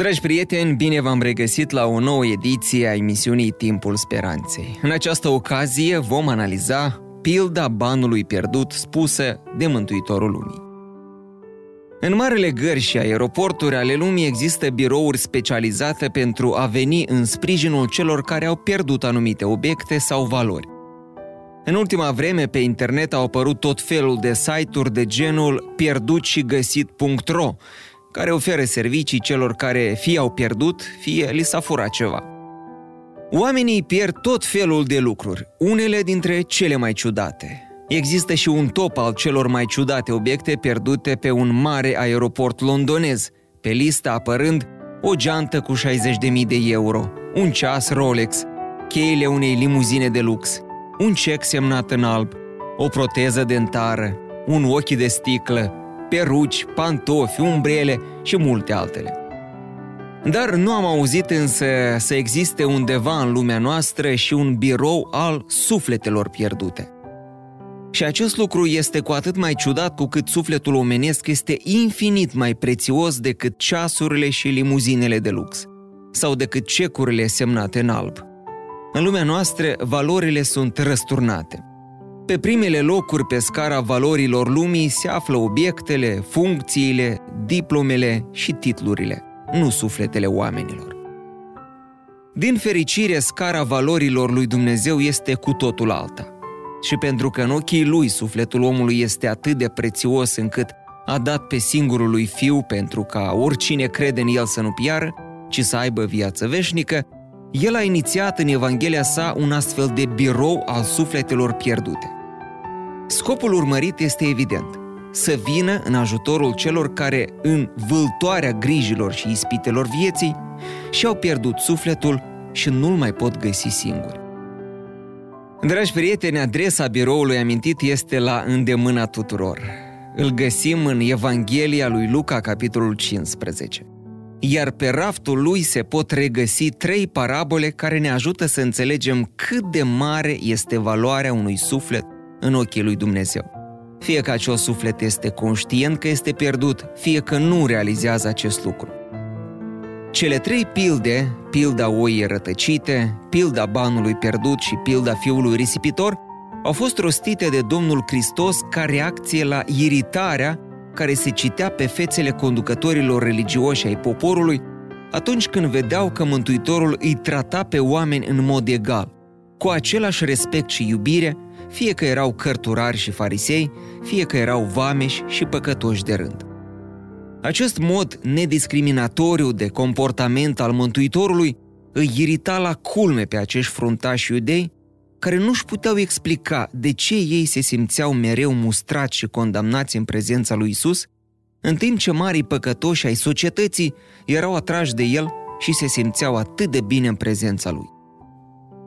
Dragi prieteni, bine v-am regăsit la o nouă ediție a emisiunii Timpul Speranței. În această ocazie vom analiza pilda banului pierdut spusă de Mântuitorul Lumii. În marele gărși și aeroporturi ale lumii există birouri specializate pentru a veni în sprijinul celor care au pierdut anumite obiecte sau valori. În ultima vreme, pe internet au apărut tot felul de site-uri de genul pierdut și găsit.ro, care oferă servicii celor care fie au pierdut, fie li s-a furat ceva. Oamenii pierd tot felul de lucruri, unele dintre cele mai ciudate. Există și un top al celor mai ciudate obiecte pierdute pe un mare aeroport londonez, pe lista apărând o geantă cu 60.000 de euro, un ceas Rolex, cheile unei limuzine de lux, un cec semnat în alb, o proteză dentară, un ochi de sticlă, peruci, pantofi, umbrele și multe altele. Dar nu am auzit însă să existe undeva în lumea noastră și un birou al sufletelor pierdute. Și acest lucru este cu atât mai ciudat cu cât sufletul omenesc este infinit mai prețios decât ceasurile și limuzinele de lux, sau decât cecurile semnate în alb. În lumea noastră, valorile sunt răsturnate. Pe primele locuri pe scara valorilor lumii se află obiectele, funcțiile, diplomele și titlurile, nu sufletele oamenilor. Din fericire, scara valorilor lui Dumnezeu este cu totul alta. Și pentru că în ochii lui sufletul omului este atât de prețios încât a dat pe singurul lui fiu pentru ca oricine crede în el să nu piară, ci să aibă viață veșnică, el a inițiat în Evanghelia sa un astfel de birou al sufletelor pierdute. Scopul urmărit este evident, să vină în ajutorul celor care, în vâltoarea grijilor și ispitelor vieții, și-au pierdut sufletul și nu-l mai pot găsi singuri. Dragi prieteni, adresa biroului amintit este la îndemâna tuturor. Îl găsim în Evanghelia lui Luca, capitolul 15. Iar pe raftul lui se pot regăsi trei parabole care ne ajută să înțelegem cât de mare este valoarea unui suflet în ochii lui Dumnezeu. Fie că acel suflet este conștient că este pierdut, fie că nu realizează acest lucru. Cele trei pilde, pilda oii rătăcite, pilda banului pierdut și pilda fiului risipitor, au fost rostite de Domnul Hristos ca reacție la iritarea care se citea pe fețele conducătorilor religioși ai poporului atunci când vedeau că Mântuitorul îi trata pe oameni în mod egal, cu același respect și iubire, fie că erau cărturari și farisei, fie că erau vameși și păcătoși de rând. Acest mod nediscriminatoriu de comportament al Mântuitorului îi irita la culme pe acești fruntași iudei, care nu-și puteau explica de ce ei se simțeau mereu mustrați și condamnați în prezența lui Isus, în timp ce marii păcătoși ai societății erau atrași de el și se simțeau atât de bine în prezența lui.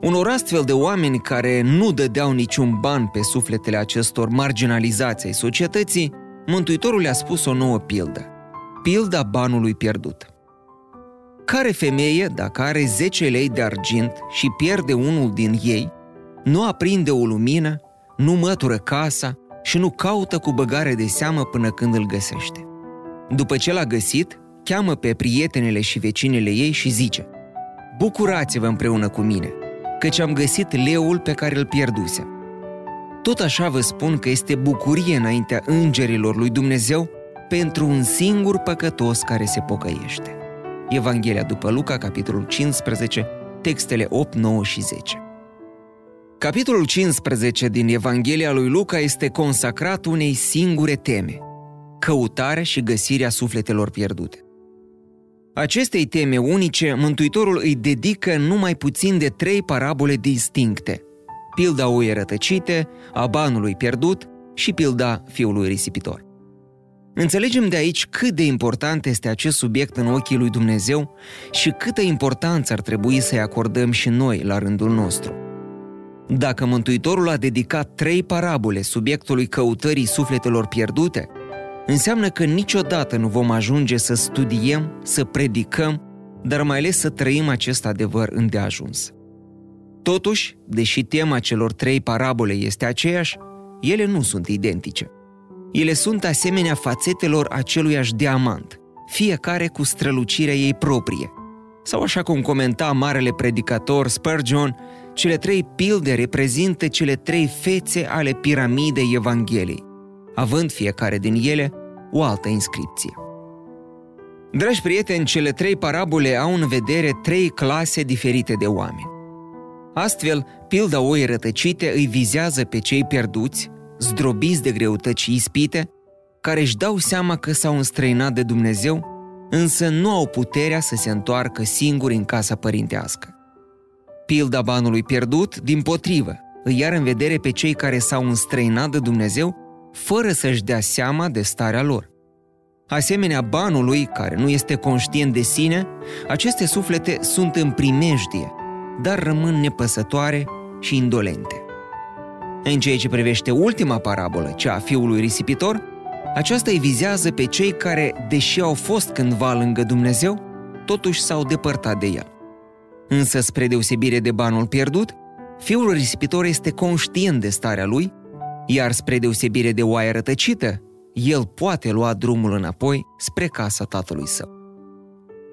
Unor astfel de oameni care nu dădeau niciun ban pe sufletele acestor marginalizați ai societății, Mântuitorul le-a spus o nouă pildă. Pilda banului pierdut. Care femeie, dacă are 10 lei de argint și pierde unul din ei, nu aprinde o lumină, nu mătură casa și nu caută cu băgare de seamă până când îl găsește. După ce l-a găsit, cheamă pe prietenele și vecinele ei și zice Bucurați-vă împreună cu mine, căci am găsit leul pe care îl pierdusem. Tot așa vă spun că este bucurie înaintea îngerilor lui Dumnezeu pentru un singur păcătos care se pocăiește. Evanghelia după Luca, capitolul 15, textele 8, 9 și 10. Capitolul 15 din Evanghelia lui Luca este consacrat unei singure teme, căutarea și găsirea sufletelor pierdute. Acestei teme unice, Mântuitorul îi dedică numai puțin de trei parabole distincte. Pilda oii rătăcite, a banului pierdut și pilda fiului risipitor. Înțelegem de aici cât de important este acest subiect în ochii lui Dumnezeu și câtă importanță ar trebui să-i acordăm și noi la rândul nostru. Dacă Mântuitorul a dedicat trei parabole subiectului căutării sufletelor pierdute, înseamnă că niciodată nu vom ajunge să studiem, să predicăm, dar mai ales să trăim acest adevăr îndeajuns. Totuși, deși tema celor trei parabole este aceeași, ele nu sunt identice. Ele sunt asemenea fațetelor aceluiași diamant, fiecare cu strălucirea ei proprie. Sau așa cum comenta marele predicator Spurgeon, cele trei pilde reprezintă cele trei fețe ale piramidei Evangheliei, având fiecare din ele o altă inscripție. Dragi prieteni, cele trei parabole au în vedere trei clase diferite de oameni. Astfel, pilda oi rătăcite îi vizează pe cei pierduți, zdrobiți de greutăți și ispite, care își dau seama că s-au înstrăinat de Dumnezeu, însă nu au puterea să se întoarcă singuri în casa părintească. Pilda banului pierdut, din potrivă, îi iar în vedere pe cei care s-au înstrăinat de Dumnezeu, fără să-și dea seama de starea lor. Asemenea banului, care nu este conștient de sine, aceste suflete sunt în primejdie, dar rămân nepăsătoare și indolente. În ceea ce privește ultima parabolă, cea a fiului risipitor, aceasta îi vizează pe cei care, deși au fost cândva lângă Dumnezeu, totuși s-au depărtat de el. Însă, spre deosebire de banul pierdut, fiul risipitor este conștient de starea lui, iar spre deosebire de oaia rătăcită, el poate lua drumul înapoi spre casa tatălui său.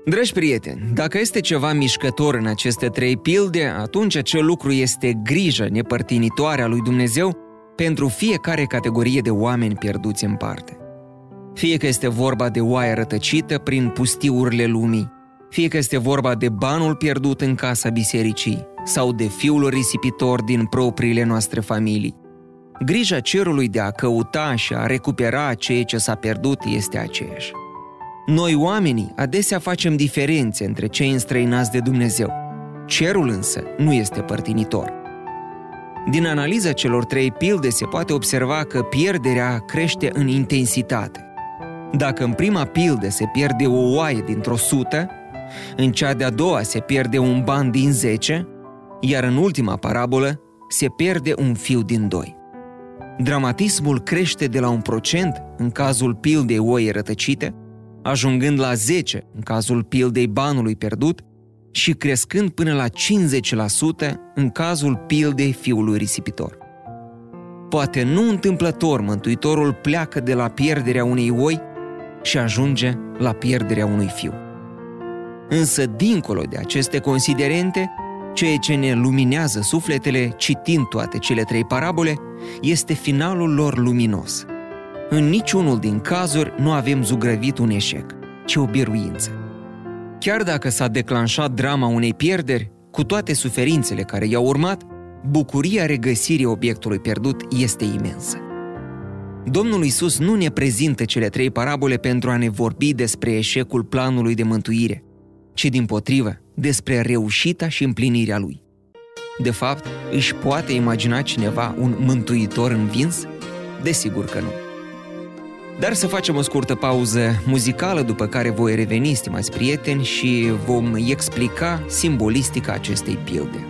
Dragi prieteni, dacă este ceva mișcător în aceste trei pilde, atunci acel lucru este grijă nepărtinitoare a lui Dumnezeu pentru fiecare categorie de oameni pierduți în parte. Fie că este vorba de oaia rătăcită prin pustiurile lumii, fie că este vorba de banul pierdut în casa bisericii sau de fiul risipitor din propriile noastre familii. Grija cerului de a căuta și a recupera ceea ce s-a pierdut este aceeași. Noi, oamenii, adesea facem diferențe între cei înstrăinați de Dumnezeu. Cerul însă nu este părtinitor. Din analiza celor trei pilde se poate observa că pierderea crește în intensitate. Dacă în prima pilde se pierde o oaie dintr-o sută, în cea de-a doua se pierde un ban din zece, iar în ultima parabolă se pierde un fiu din doi. Dramatismul crește de la un procent, în cazul pildei oie rătăcite, ajungând la 10 în cazul pildei banului pierdut și crescând până la 50% în cazul pildei fiului risipitor. Poate nu întâmplător Mântuitorul pleacă de la pierderea unei oi și ajunge la pierderea unui fiu. Însă, dincolo de aceste considerente, ceea ce ne luminează sufletele citind toate cele trei parabole este finalul lor luminos – în niciunul din cazuri nu avem zugrăvit un eșec, ci o biruință. Chiar dacă s-a declanșat drama unei pierderi, cu toate suferințele care i-au urmat, bucuria regăsirii obiectului pierdut este imensă. Domnul Isus nu ne prezintă cele trei parabole pentru a ne vorbi despre eșecul planului de mântuire, ci din potrivă despre reușita și împlinirea lui. De fapt, își poate imagina cineva un mântuitor învins? Desigur că nu. Dar să facem o scurtă pauză muzicală, după care voi reveni, stimați prieteni, și vom explica simbolistica acestei pilde.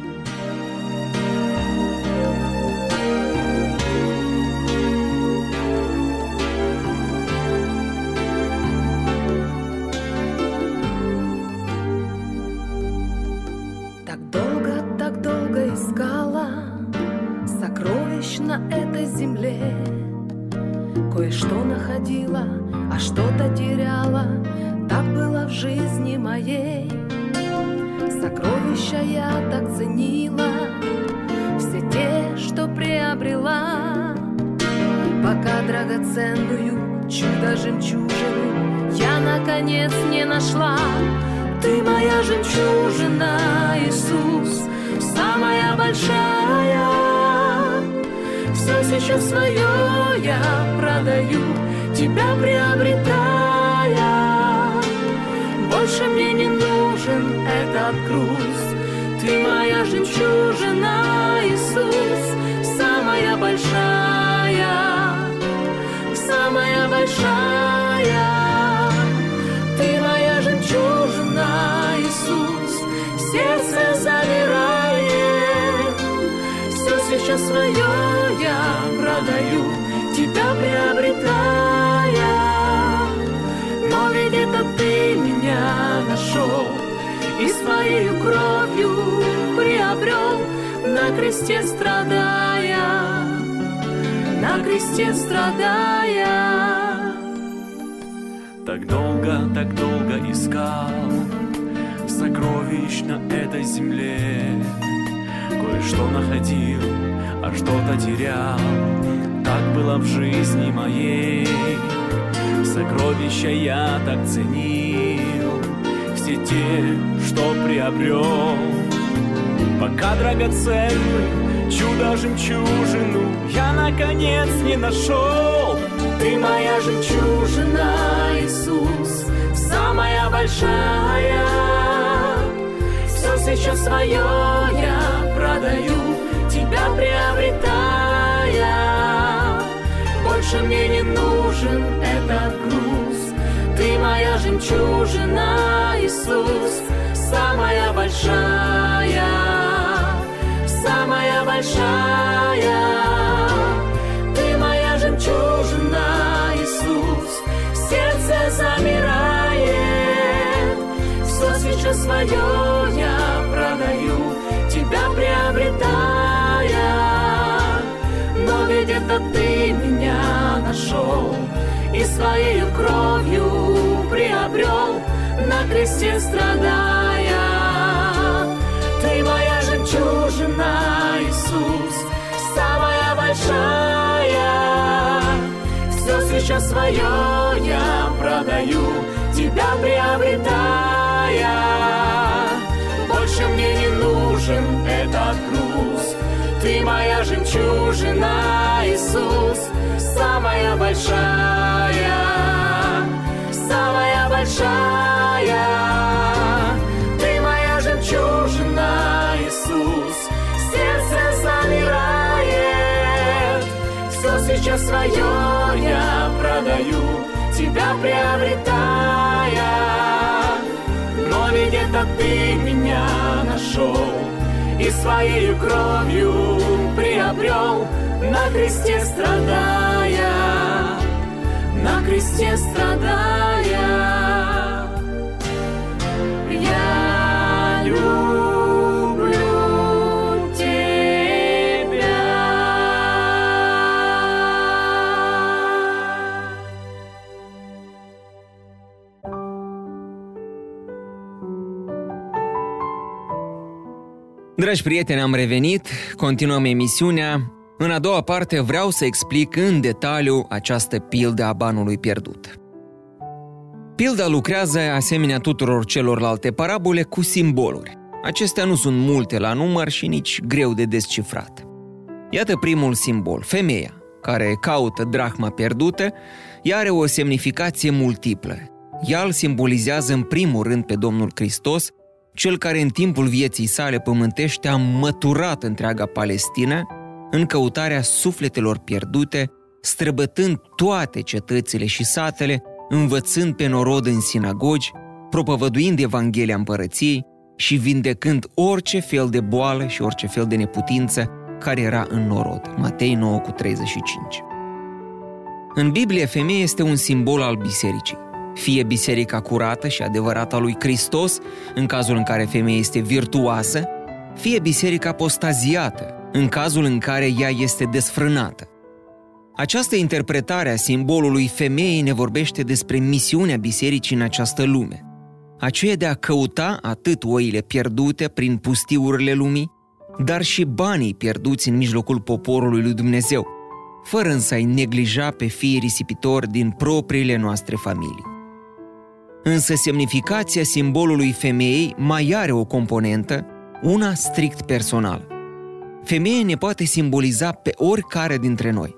Драгоценную чудо-жемчужину я, наконец, не нашла. Ты моя жемчужина, Иисус, самая большая. Все сейчас свое я продаю, тебя приобретая. Больше мне не нужен этот груз. Ты моя жемчужина, Иисус, самая большая, самая большая. Ты моя жемчужина, Иисус, сердце замирает, все сейчас свое я продаю. Своей кровью приобрел. На кресте страдая, на кресте страдая. Так долго, так долго искал Сокровищ на этой земле. Кое-что находил, а что-то терял. Так было в жизни моей. Сокровища я так ценил Все те, что приобрел Пока драгоценную чудо-жемчужину Я наконец не нашел Ты моя жемчужина, Иисус, самая большая. Все сейчас свое я продаю, тебя приобретая. Больше мне не нужен этот груз. Ты моя жемчужина, Иисус, самая большая, самая большая. Ты моя жемчужина, Иисус, сердце замирает. Все сейчас свое я продаю, тебя приобретая. Но ведь это ты меня нашел и своей кровью кресте страдая. Ты моя жемчужина, Иисус, самая большая. Все сейчас свое я продаю, тебя приобретая. Больше мне не нужен этот груз. Ты моя жемчужина, Иисус, самая большая, большая. Ты моя жемчужина, Иисус, сердце замирает. Все сейчас свое я продаю, тебя приобретая. Но ведь это ты меня нашел и своей кровью приобрел на кресте страдая, на кресте страдая. Dragi prieteni, am revenit, continuăm emisiunea. În a doua parte vreau să explic în detaliu această pildă a banului pierdut. Pilda lucrează, asemenea tuturor celorlalte parabole, cu simboluri. Acestea nu sunt multe la număr și nici greu de descifrat. Iată primul simbol, femeia, care caută drahma pierdută, ea are o semnificație multiplă. Ea îl simbolizează în primul rând pe Domnul Hristos, cel care în timpul vieții sale pământește a măturat întreaga Palestina în căutarea sufletelor pierdute, străbătând toate cetățile și satele, învățând pe norod în sinagogi, propovăduind Evanghelia Împărăției și vindecând orice fel de boală și orice fel de neputință care era în norod. Matei 9 cu 35. În Biblie, femeia este un simbol al bisericii. Fie biserica curată și adevărată a lui Hristos, în cazul în care femeia este virtuoasă, fie biserica apostaziată, în cazul în care ea este desfrânată. Această interpretare a simbolului femeii ne vorbește despre misiunea bisericii în această lume, aceea de a căuta atât oile pierdute prin pustiurile lumii, dar și banii pierduți în mijlocul poporului lui Dumnezeu, fără însă a-i neglija pe fiii risipitori din propriile noastre familii. Însă semnificația simbolului femeii mai are o componentă, una strict personală. Femeia ne poate simboliza pe oricare dintre noi,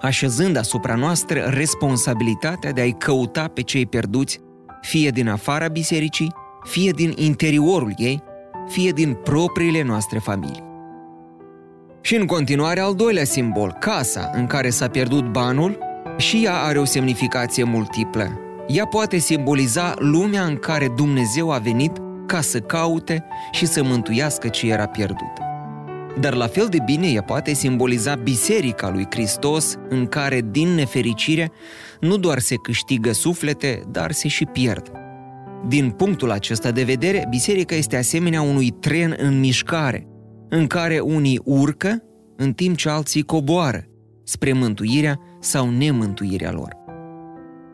așezând asupra noastră responsabilitatea de a-i căuta pe cei pierduți, fie din afara bisericii, fie din interiorul ei, fie din propriile noastre familii. Și în continuare al doilea simbol, casa în care s-a pierdut banul, și ea are o semnificație multiplă. Ea poate simboliza lumea în care Dumnezeu a venit ca să caute și să mântuiască ce era pierdut. Dar la fel de bine ea poate simboliza biserica lui Hristos, în care, din nefericire, nu doar se câștigă suflete, dar se și pierd. Din punctul acesta de vedere, biserica este asemenea unui tren în mișcare, în care unii urcă, în timp ce alții coboară, spre mântuirea sau nemântuirea lor.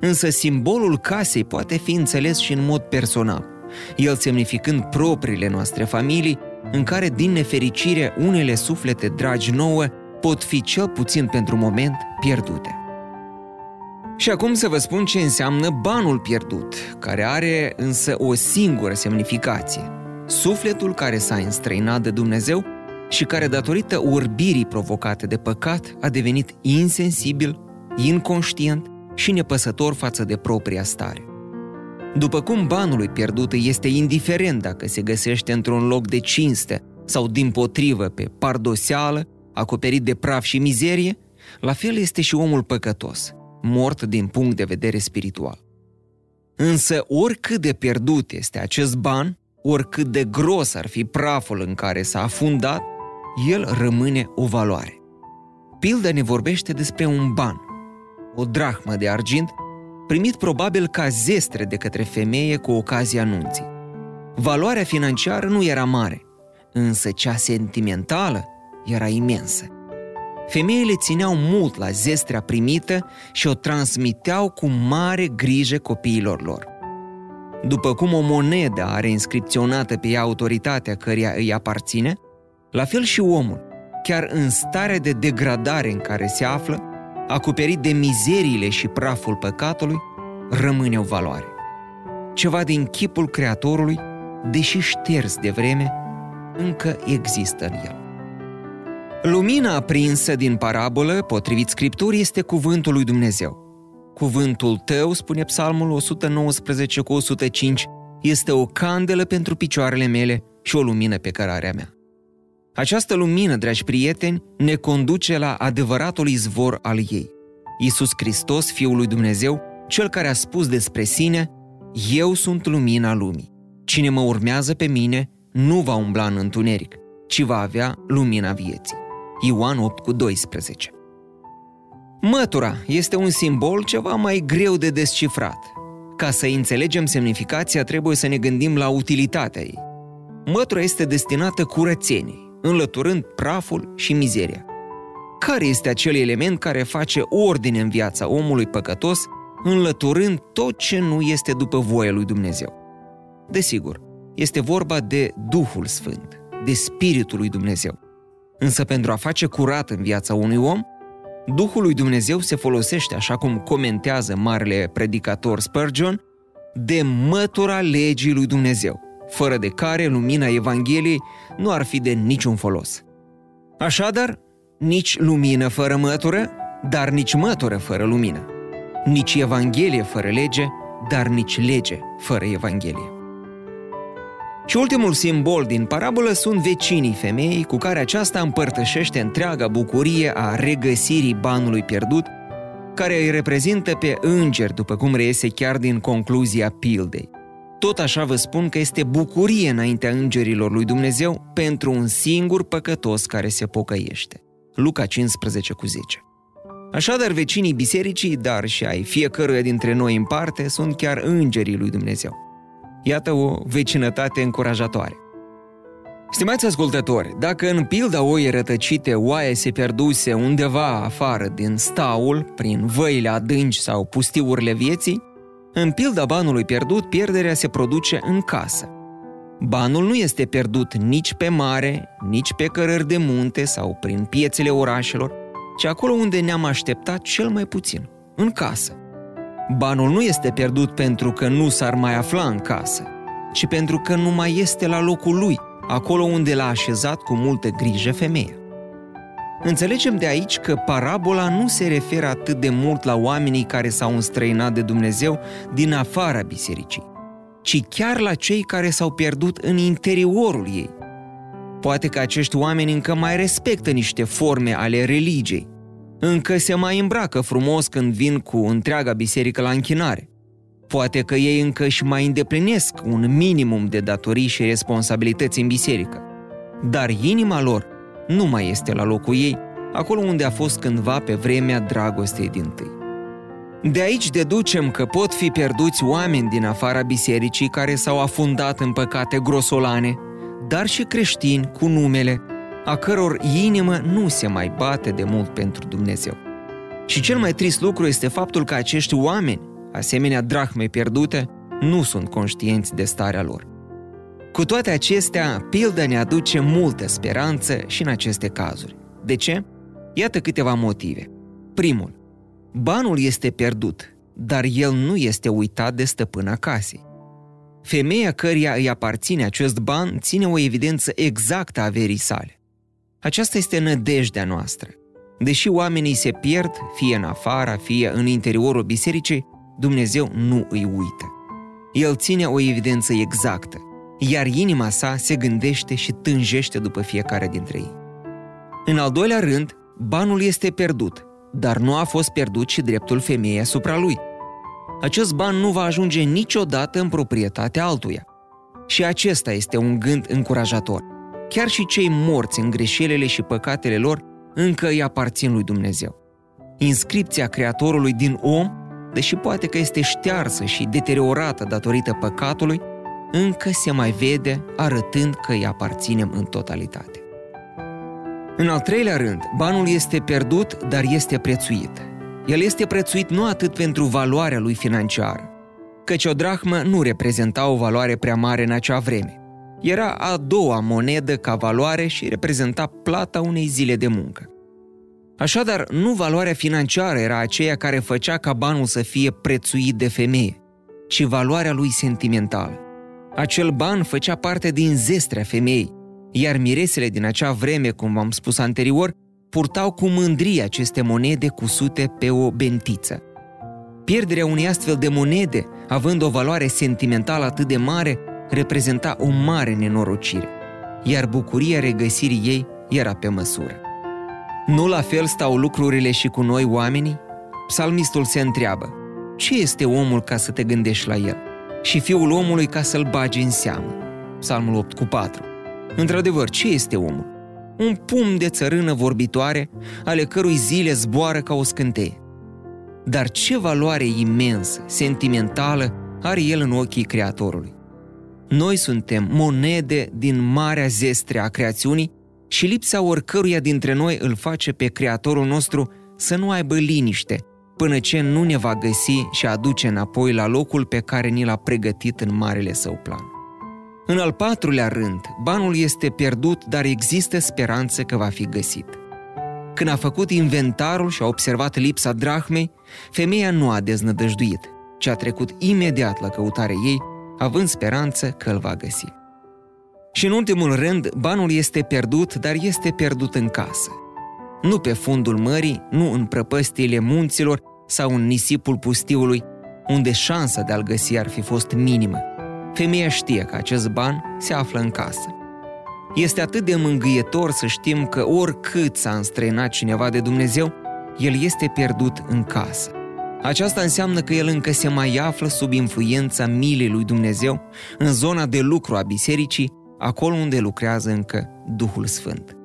Însă simbolul casei poate fi înțeles și în mod personal, el semnificând propriile noastre familii, în care, din nefericire, unele suflete dragi nouă pot fi cel puțin pentru moment pierdute. Și acum să vă spun ce înseamnă banul pierdut, care are însă o singură semnificație. Sufletul care s-a înstrăinat de Dumnezeu și care, datorită urbirii provocate de păcat, a devenit insensibil, inconștient și nepăsător față de propria stare. După cum banului pierdut este indiferent dacă se găsește într-un loc de cinste sau din potrivă pe pardoseală, acoperit de praf și mizerie, la fel este și omul păcătos, mort din punct de vedere spiritual. Însă oricât de pierdut este acest ban, oricât de gros ar fi praful în care s-a afundat, el rămâne o valoare. Pilda ne vorbește despre un ban, o drahmă de argint, primit probabil ca zestre de către femeie cu ocazia anunții. Valoarea financiară nu era mare, însă cea sentimentală era imensă. Femeile țineau mult la zestrea primită și o transmiteau cu mare grijă copiilor lor. După cum o monedă are inscripționată pe ea autoritatea căreia îi aparține, la fel și omul, chiar în starea de degradare în care se află, acoperit de mizeriile și praful păcatului, rămâne o valoare. Ceva din chipul Creatorului, deși șters de vreme, încă există în el. Lumina aprinsă din parabolă, potrivit Scripturii, este cuvântul lui Dumnezeu. Cuvântul tău, spune Psalmul 119 cu 105, este o candelă pentru picioarele mele și o lumină pe cărarea mea. Această lumină, dragi prieteni, ne conduce la adevăratul izvor al ei. Iisus Hristos, Fiul lui Dumnezeu, Cel care a spus despre sine, Eu sunt lumina lumii. Cine mă urmează pe mine nu va umbla în întuneric, ci va avea lumina vieții. Ioan 8 cu 12 Mătura este un simbol ceva mai greu de descifrat. Ca să înțelegem semnificația, trebuie să ne gândim la utilitatea ei. Mătura este destinată curățeniei, înlăturând praful și mizeria. Care este acel element care face ordine în viața omului păcătos, înlăturând tot ce nu este după voia lui Dumnezeu? Desigur, este vorba de Duhul Sfânt, de Spiritul lui Dumnezeu. Însă pentru a face curat în viața unui om, Duhul lui Dumnezeu se folosește, așa cum comentează marele predicator Spurgeon, de mătura legii lui Dumnezeu, fără de care lumina Evangheliei nu ar fi de niciun folos. Așadar, nici lumină fără mătură, dar nici mătură fără lumină. Nici Evanghelie fără lege, dar nici lege fără Evanghelie. Și ultimul simbol din parabolă sunt vecinii femeii cu care aceasta împărtășește întreaga bucurie a regăsirii banului pierdut, care îi reprezintă pe îngeri, după cum reiese chiar din concluzia pildei. Tot așa vă spun că este bucurie înaintea îngerilor lui Dumnezeu pentru un singur păcătos care se pocăiește. Luca 15 cu 10. Așadar, vecinii bisericii, dar și ai fiecăruia dintre noi în parte, sunt chiar îngerii lui Dumnezeu. Iată o vecinătate încurajatoare. Stimați ascultători, dacă în pilda oie rătăcite oaia se pierduse undeva afară din staul, prin văile adânci sau pustiurile vieții, în pilda banului pierdut, pierderea se produce în casă. Banul nu este pierdut nici pe mare, nici pe cărări de munte sau prin piețele orașelor, ci acolo unde ne-am așteptat cel mai puțin, în casă. Banul nu este pierdut pentru că nu s-ar mai afla în casă, ci pentru că nu mai este la locul lui, acolo unde l-a așezat cu multă grijă femeia. Înțelegem de aici că parabola nu se referă atât de mult la oamenii care s-au înstrăinat de Dumnezeu din afara bisericii, ci chiar la cei care s-au pierdut în interiorul ei. Poate că acești oameni încă mai respectă niște forme ale religiei, încă se mai îmbracă frumos când vin cu întreaga biserică la închinare. Poate că ei încă își mai îndeplinesc un minimum de datorii și responsabilități în biserică. Dar inima lor nu mai este la locul ei, acolo unde a fost cândva pe vremea dragostei din tâi. De aici deducem că pot fi pierduți oameni din afara bisericii care s-au afundat în păcate grosolane, dar și creștini cu numele, a căror inimă nu se mai bate de mult pentru Dumnezeu. Și cel mai trist lucru este faptul că acești oameni, asemenea drahmei pierdute, nu sunt conștienți de starea lor. Cu toate acestea, pilda ne aduce multă speranță și în aceste cazuri. De ce? Iată câteva motive. Primul, banul este pierdut, dar el nu este uitat de stăpâna casei. Femeia căreia îi aparține acest ban ține o evidență exactă a averii sale. Aceasta este nădejdea noastră. Deși oamenii se pierd, fie în afara, fie în interiorul bisericii, Dumnezeu nu îi uită. El ține o evidență exactă, iar inima sa se gândește și tânjește după fiecare dintre ei. În al doilea rând, banul este pierdut, dar nu a fost pierdut și dreptul femeii asupra lui. Acest ban nu va ajunge niciodată în proprietatea altuia. Și acesta este un gând încurajator. Chiar și cei morți în greșelile și păcatele lor încă îi aparțin lui Dumnezeu. Inscripția Creatorului din om, deși poate că este ștearsă și deteriorată datorită păcatului, încă se mai vede arătând că îi aparținem în totalitate. În al treilea rând, banul este pierdut, dar este prețuit. El este prețuit nu atât pentru valoarea lui financiară, căci o drahmă nu reprezenta o valoare prea mare în acea vreme. Era a doua monedă ca valoare și reprezenta plata unei zile de muncă. Așadar, nu valoarea financiară era aceea care făcea ca banul să fie prețuit de femeie, ci valoarea lui sentimentală. Acel ban făcea parte din zestrea femeii, iar miresele din acea vreme, cum v-am spus anterior, purtau cu mândrie aceste monede cusute pe o bentiță. Pierderea unei astfel de monede, având o valoare sentimentală atât de mare, reprezenta o mare nenorocire, iar bucuria regăsirii ei era pe măsură. Nu la fel stau lucrurile și cu noi oamenii? Psalmistul se întreabă, ce este omul ca să te gândești la el? Și fiul omului ca să-l bagi în seamă? Psalmul 8 cu 4. Într-adevăr, ce este omul? Un pum de țărână vorbitoare, ale cărui zile zboară ca o scânteie. Dar ce valoare imensă, sentimentală, are el în ochii Creatorului? Noi suntem monede din marea zestre a creațiunii și lipsa oricăruia dintre noi îl face pe Creatorul nostru să nu aibă liniște, până ce nu ne va găsi și aduce înapoi la locul pe care ni l-a pregătit în marele său plan. În al patrulea rând, banul este pierdut, dar există speranță că va fi găsit. Când a făcut inventarul și a observat lipsa drahmei, femeia nu a deznădăjduit, ci a trecut imediat la căutarea ei, având speranță că îl va găsi. Și în ultimul rând, banul este pierdut, dar este pierdut în casă. Nu pe fundul mării, nu în prăpăstiile munților sau în nisipul pustiului, unde șansa de a-l găsi ar fi fost minimă. Femeia știe că acest ban se află în casă. Este atât de mângâietor să știm că oricât s-a înstrăinat cineva de Dumnezeu, el este pierdut în casă. Aceasta înseamnă că el încă se mai află sub influența milei lui Dumnezeu în zona de lucru a bisericii, acolo unde lucrează încă Duhul Sfânt.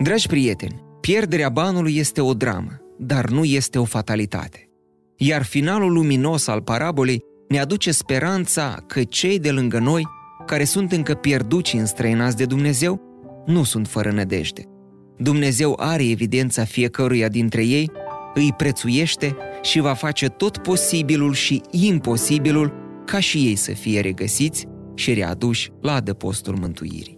Dragi prieteni, pierderea banului este o dramă, dar nu este o fatalitate. Iar finalul luminos al parabolei ne aduce speranța că cei de lângă noi, care sunt încă pierduți înstrăinați de Dumnezeu, nu sunt fără nădejde. Dumnezeu are evidența fiecăruia dintre ei, îi prețuiește și va face tot posibilul și imposibilul ca și ei să fie regăsiți și readuși la adăpostul mântuirii.